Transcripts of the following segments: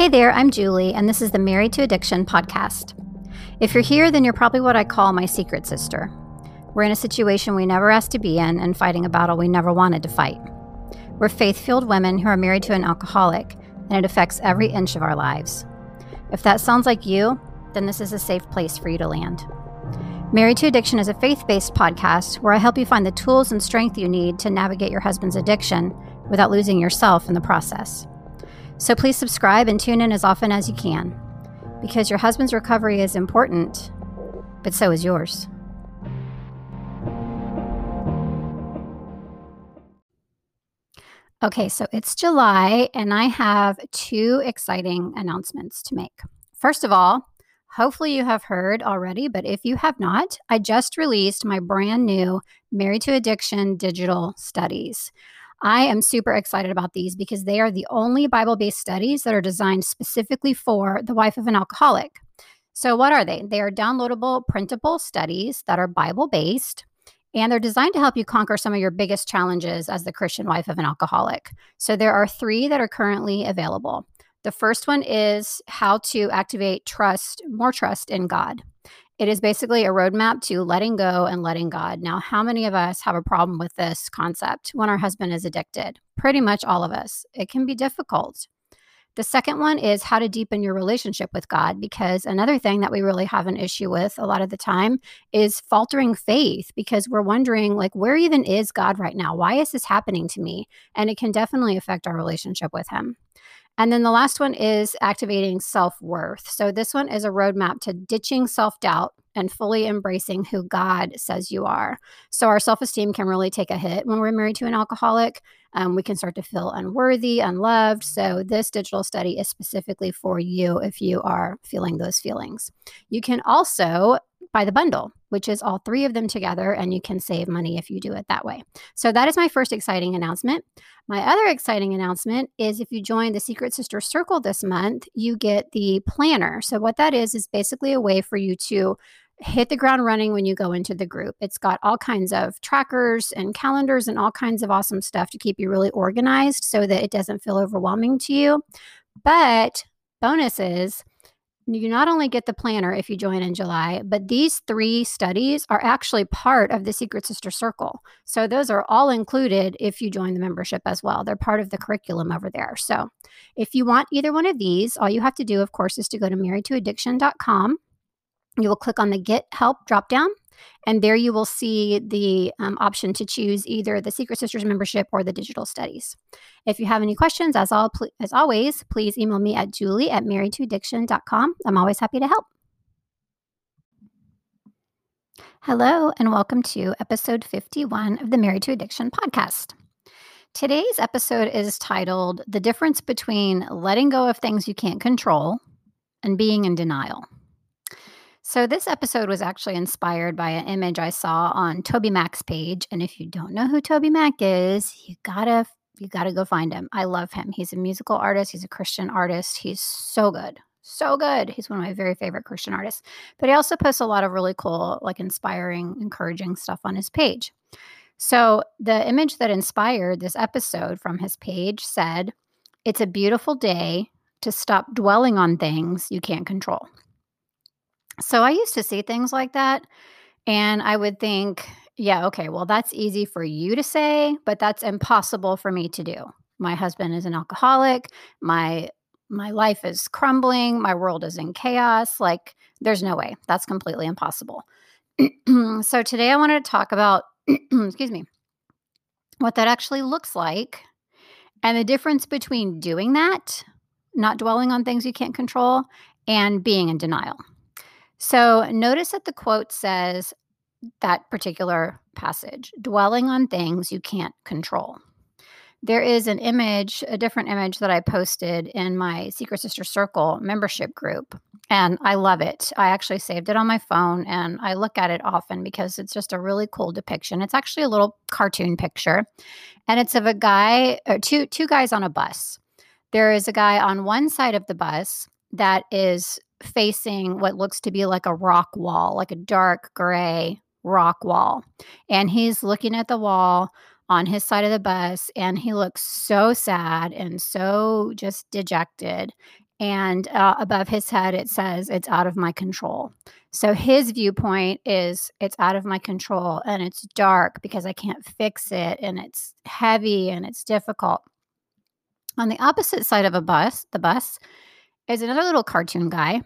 Hey there, I'm Julie, and this is the Married to Addiction podcast. If you're here, then you're probably what I call my secret sister. We're in a situation we never asked to be in and fighting a battle we never wanted to fight. We're faith filled women who are married to an alcoholic, and it affects every inch of our lives. If that sounds like you, then this is a safe place for you to land. Married to Addiction is a faith based podcast where I help you find the tools and strength you need to navigate your husband's addiction without losing yourself in the process. So please subscribe and tune in as often as you can because your husband's recovery is important, but so is yours. Okay, so it's July, and I have two exciting announcements to make. First of all, hopefully you have heard already, but if you have not, I just released my brand new Married to Addiction digital studies. I am super excited about these because they are the only Bible based studies that are designed specifically for the wife of an alcoholic. So, what are they? They are downloadable, printable studies that are Bible based. And they're designed to help you conquer some of your biggest challenges as the Christian wife of an alcoholic. So, there are three that are currently available. The first one is how to activate trust, more trust in God. It is basically a roadmap to letting go and letting God. Now, how many of us have a problem with this concept when our husband is addicted? Pretty much all of us. It can be difficult. The second one is how to deepen your relationship with God, because another thing that we really have an issue with a lot of the time is faltering faith because we're wondering, like, where even is God right now? Why is this happening to me? And it can definitely affect our relationship with Him. And then the last one is activating self worth. So this one is a roadmap to ditching self doubt and fully embracing who God says you are. So our self esteem can really take a hit when we're married to an alcoholic. Um, we can start to feel unworthy, unloved. So this digital study is specifically for you if you are feeling those feelings. You can also buy the bundle, which is all three of them together, and you can save money if you do it that way. So that is my first exciting announcement. My other exciting announcement is if you join the Secret Sister Circle this month, you get the planner. So what that is is basically a way for you to hit the ground running when you go into the group. It's got all kinds of trackers and calendars and all kinds of awesome stuff to keep you really organized so that it doesn't feel overwhelming to you. But bonuses you not only get the planner if you join in July, but these three studies are actually part of the Secret Sister Circle. So those are all included if you join the membership as well. They're part of the curriculum over there. So if you want either one of these, all you have to do, of course, is to go to marriedtoaddiction.com. You will click on the Get Help dropdown and there you will see the um, option to choose either the Secret Sisters membership or the digital studies. If you have any questions, as, all, as always, please email me at julie at marriedtoaddiction.com. I'm always happy to help. Hello, and welcome to episode 51 of the Married to Addiction podcast. Today's episode is titled The Difference Between Letting Go of Things You Can't Control and Being in Denial. So, this episode was actually inspired by an image I saw on TobyMac's page. And if you don't know who TobyMac is, you gotta you gotta go find him. I love him. He's a musical artist. He's a Christian artist. He's so good, so good. He's one of my very favorite Christian artists. But he also posts a lot of really cool, like inspiring, encouraging stuff on his page. So the image that inspired this episode from his page said, "It's a beautiful day to stop dwelling on things you can't control." So I used to see things like that and I would think, yeah, okay, well, that's easy for you to say, but that's impossible for me to do. My husband is an alcoholic. My my life is crumbling. My world is in chaos. Like, there's no way. That's completely impossible. so today I wanted to talk about, excuse me, what that actually looks like and the difference between doing that, not dwelling on things you can't control, and being in denial. So notice that the quote says that particular passage dwelling on things you can't control. There is an image, a different image that I posted in my Secret Sister Circle membership group, and I love it. I actually saved it on my phone and I look at it often because it's just a really cool depiction. It's actually a little cartoon picture, and it's of a guy or two two guys on a bus. There is a guy on one side of the bus that is facing what looks to be like a rock wall, like a dark gray rock wall. And he's looking at the wall on his side of the bus and he looks so sad and so just dejected. And uh, above his head, it says, It's out of my control. So his viewpoint is, It's out of my control and it's dark because I can't fix it and it's heavy and it's difficult. On the opposite side of a bus, the bus, is another little cartoon guy.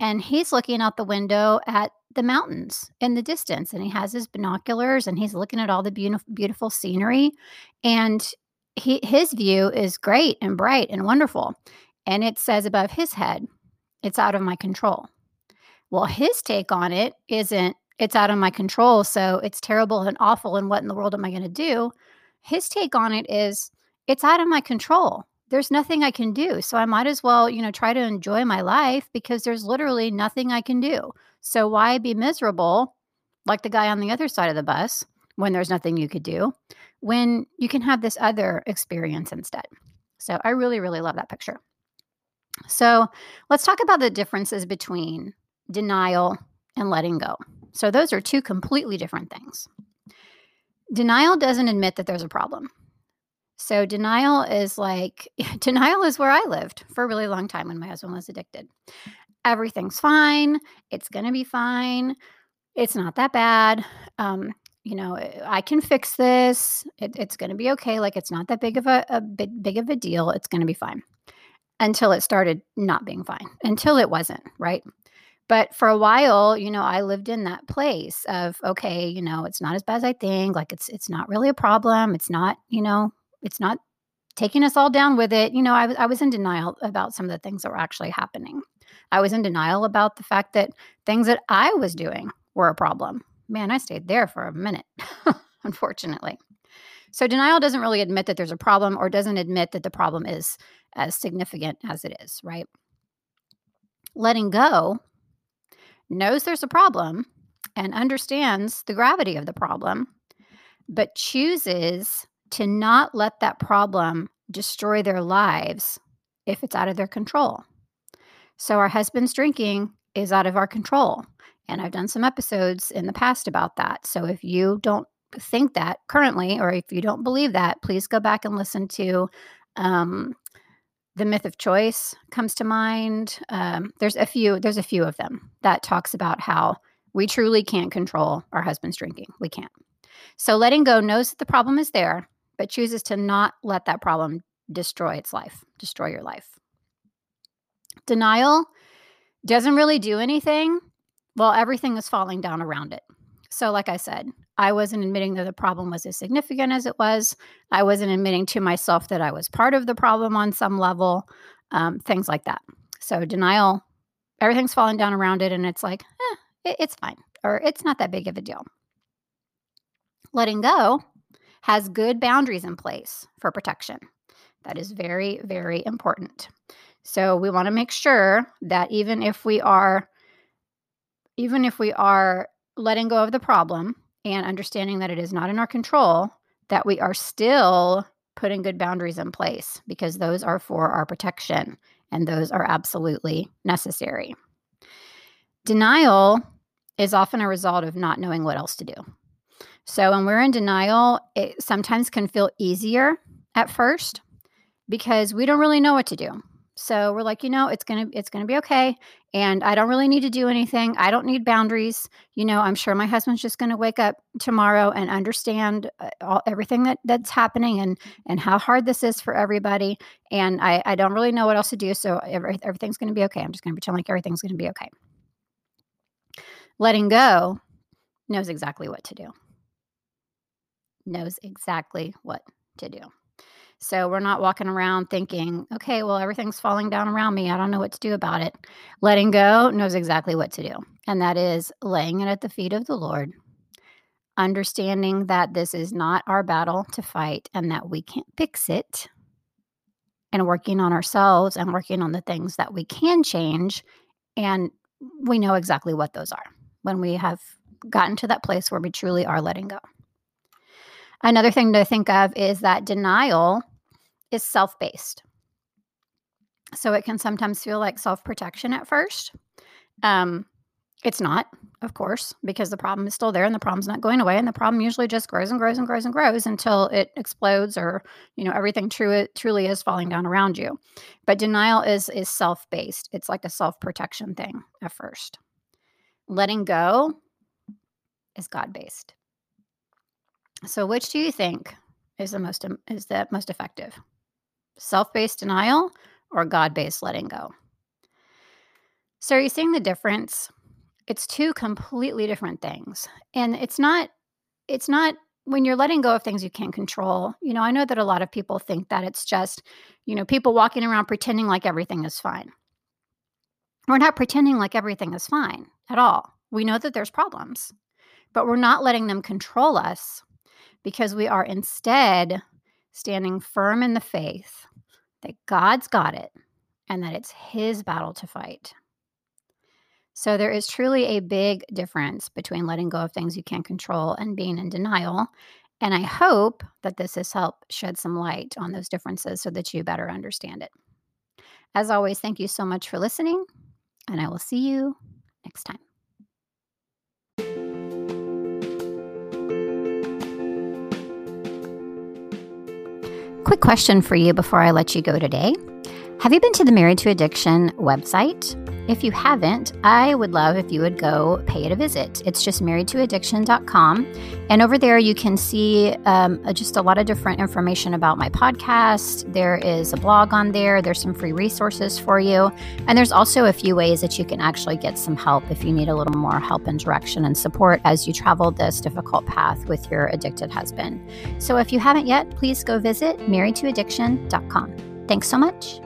And he's looking out the window at the mountains in the distance and he has his binoculars and he's looking at all the beautiful beautiful scenery and he his view is great and bright and wonderful and it says above his head it's out of my control. Well his take on it isn't it's out of my control so it's terrible and awful and what in the world am i going to do? His take on it is it's out of my control there's nothing i can do so i might as well you know try to enjoy my life because there's literally nothing i can do so why be miserable like the guy on the other side of the bus when there's nothing you could do when you can have this other experience instead? So I really, really love that picture. So let's talk about the differences between denial and letting go. So those are two completely different things. Denial doesn't admit that there's a problem. So denial is like denial is where I lived for a really long time when my husband was addicted everything's fine. It's going to be fine. It's not that bad. Um, you know, eh, I can fix this. It, it's going to be okay. Like it's not that big of a, a big, big of a deal. It's going to be fine until it started not being fine, until it wasn't, right? But for a while, you know, I lived in that place of, okay, you know, it's not as bad as I think. Like it's, it's not really a problem. It's not, you know, it's not taking us all down with it. You know, I, I was in denial about some of the things that were actually happening. I was in denial about the fact that things that I was doing were a problem. Man, I stayed there for a minute, unfortunately. So, denial doesn't really admit that there's a problem or doesn't admit that the problem is as significant as it is, right? Letting go knows there's a problem and understands the gravity of the problem, but chooses to not let that problem destroy their lives if it's out of their control. So our husband's drinking is out of our control. And I've done some episodes in the past about that. So if you don't think that currently, or if you don't believe that, please go back and listen to um, the myth of choice comes to mind. Um, there's a few. There's a few of them that talks about how we truly can't control our husband's drinking. We can't. So letting go knows that the problem is there, but chooses to not let that problem destroy its life, destroy your life. Denial doesn't really do anything while everything is falling down around it. So, like I said, I wasn't admitting that the problem was as significant as it was. I wasn't admitting to myself that I was part of the problem on some level, um, things like that. So, denial, everything's falling down around it, and it's like, eh, it, it's fine, or it's not that big of a deal. Letting go has good boundaries in place for protection. That is very, very important. So we want to make sure that even if we are even if we are letting go of the problem and understanding that it is not in our control, that we are still putting good boundaries in place because those are for our protection and those are absolutely necessary. Denial is often a result of not knowing what else to do. So when we're in denial, it sometimes can feel easier at first because we don't really know what to do. So we're like, you know, it's going to it's going to be okay and I don't really need to do anything. I don't need boundaries. You know, I'm sure my husband's just going to wake up tomorrow and understand uh, all, everything that that's happening and and how hard this is for everybody and I I don't really know what else to do, so every, everything's going to be okay. I'm just going to pretend like everything's going to be okay. Letting go knows exactly what to do. Knows exactly what to do. So we're not walking around thinking, okay, well, everything's falling down around me. I don't know what to do about it. Letting go knows exactly what to do. And that is laying it at the feet of the Lord, understanding that this is not our battle to fight and that we can't fix it, and working on ourselves and working on the things that we can change. And we know exactly what those are when we have gotten to that place where we truly are letting go. Another thing to think of is that denial is self based. So it can sometimes feel like self protection at first. Um, it's not. of course, because the problem is still there and the problem's not going away. And the problem usually just grows and grows and grows and grows until it explodes or, you know, everything true, truly is falling down around you. But denial is is self-based. It's like a self-protection thing at first. Letting go is God-based. So which do you think is the most is the most effective? Self-based denial or God-based letting go? So are you seeing the difference? It's two completely different things. And it's not it's not when you're letting go of things you can't control. You know, I know that a lot of people think that it's just, you know, people walking around pretending like everything is fine. We're not pretending like everything is fine at all. We know that there's problems, but we're not letting them control us because we are instead standing firm in the faith that God's got it and that it's His battle to fight. So there is truly a big difference between letting go of things you can't control and being in denial. And I hope that this has helped shed some light on those differences so that you better understand it. As always, thank you so much for listening, and I will see you next time. Quick question for you before I let you go today. Have you been to the Married to Addiction website? If you haven't, I would love if you would go pay it a visit. It's just marriedtoaddiction.com. And over there, you can see um, just a lot of different information about my podcast. There is a blog on there, there's some free resources for you. And there's also a few ways that you can actually get some help if you need a little more help and direction and support as you travel this difficult path with your addicted husband. So if you haven't yet, please go visit marriedtoaddiction.com. Thanks so much.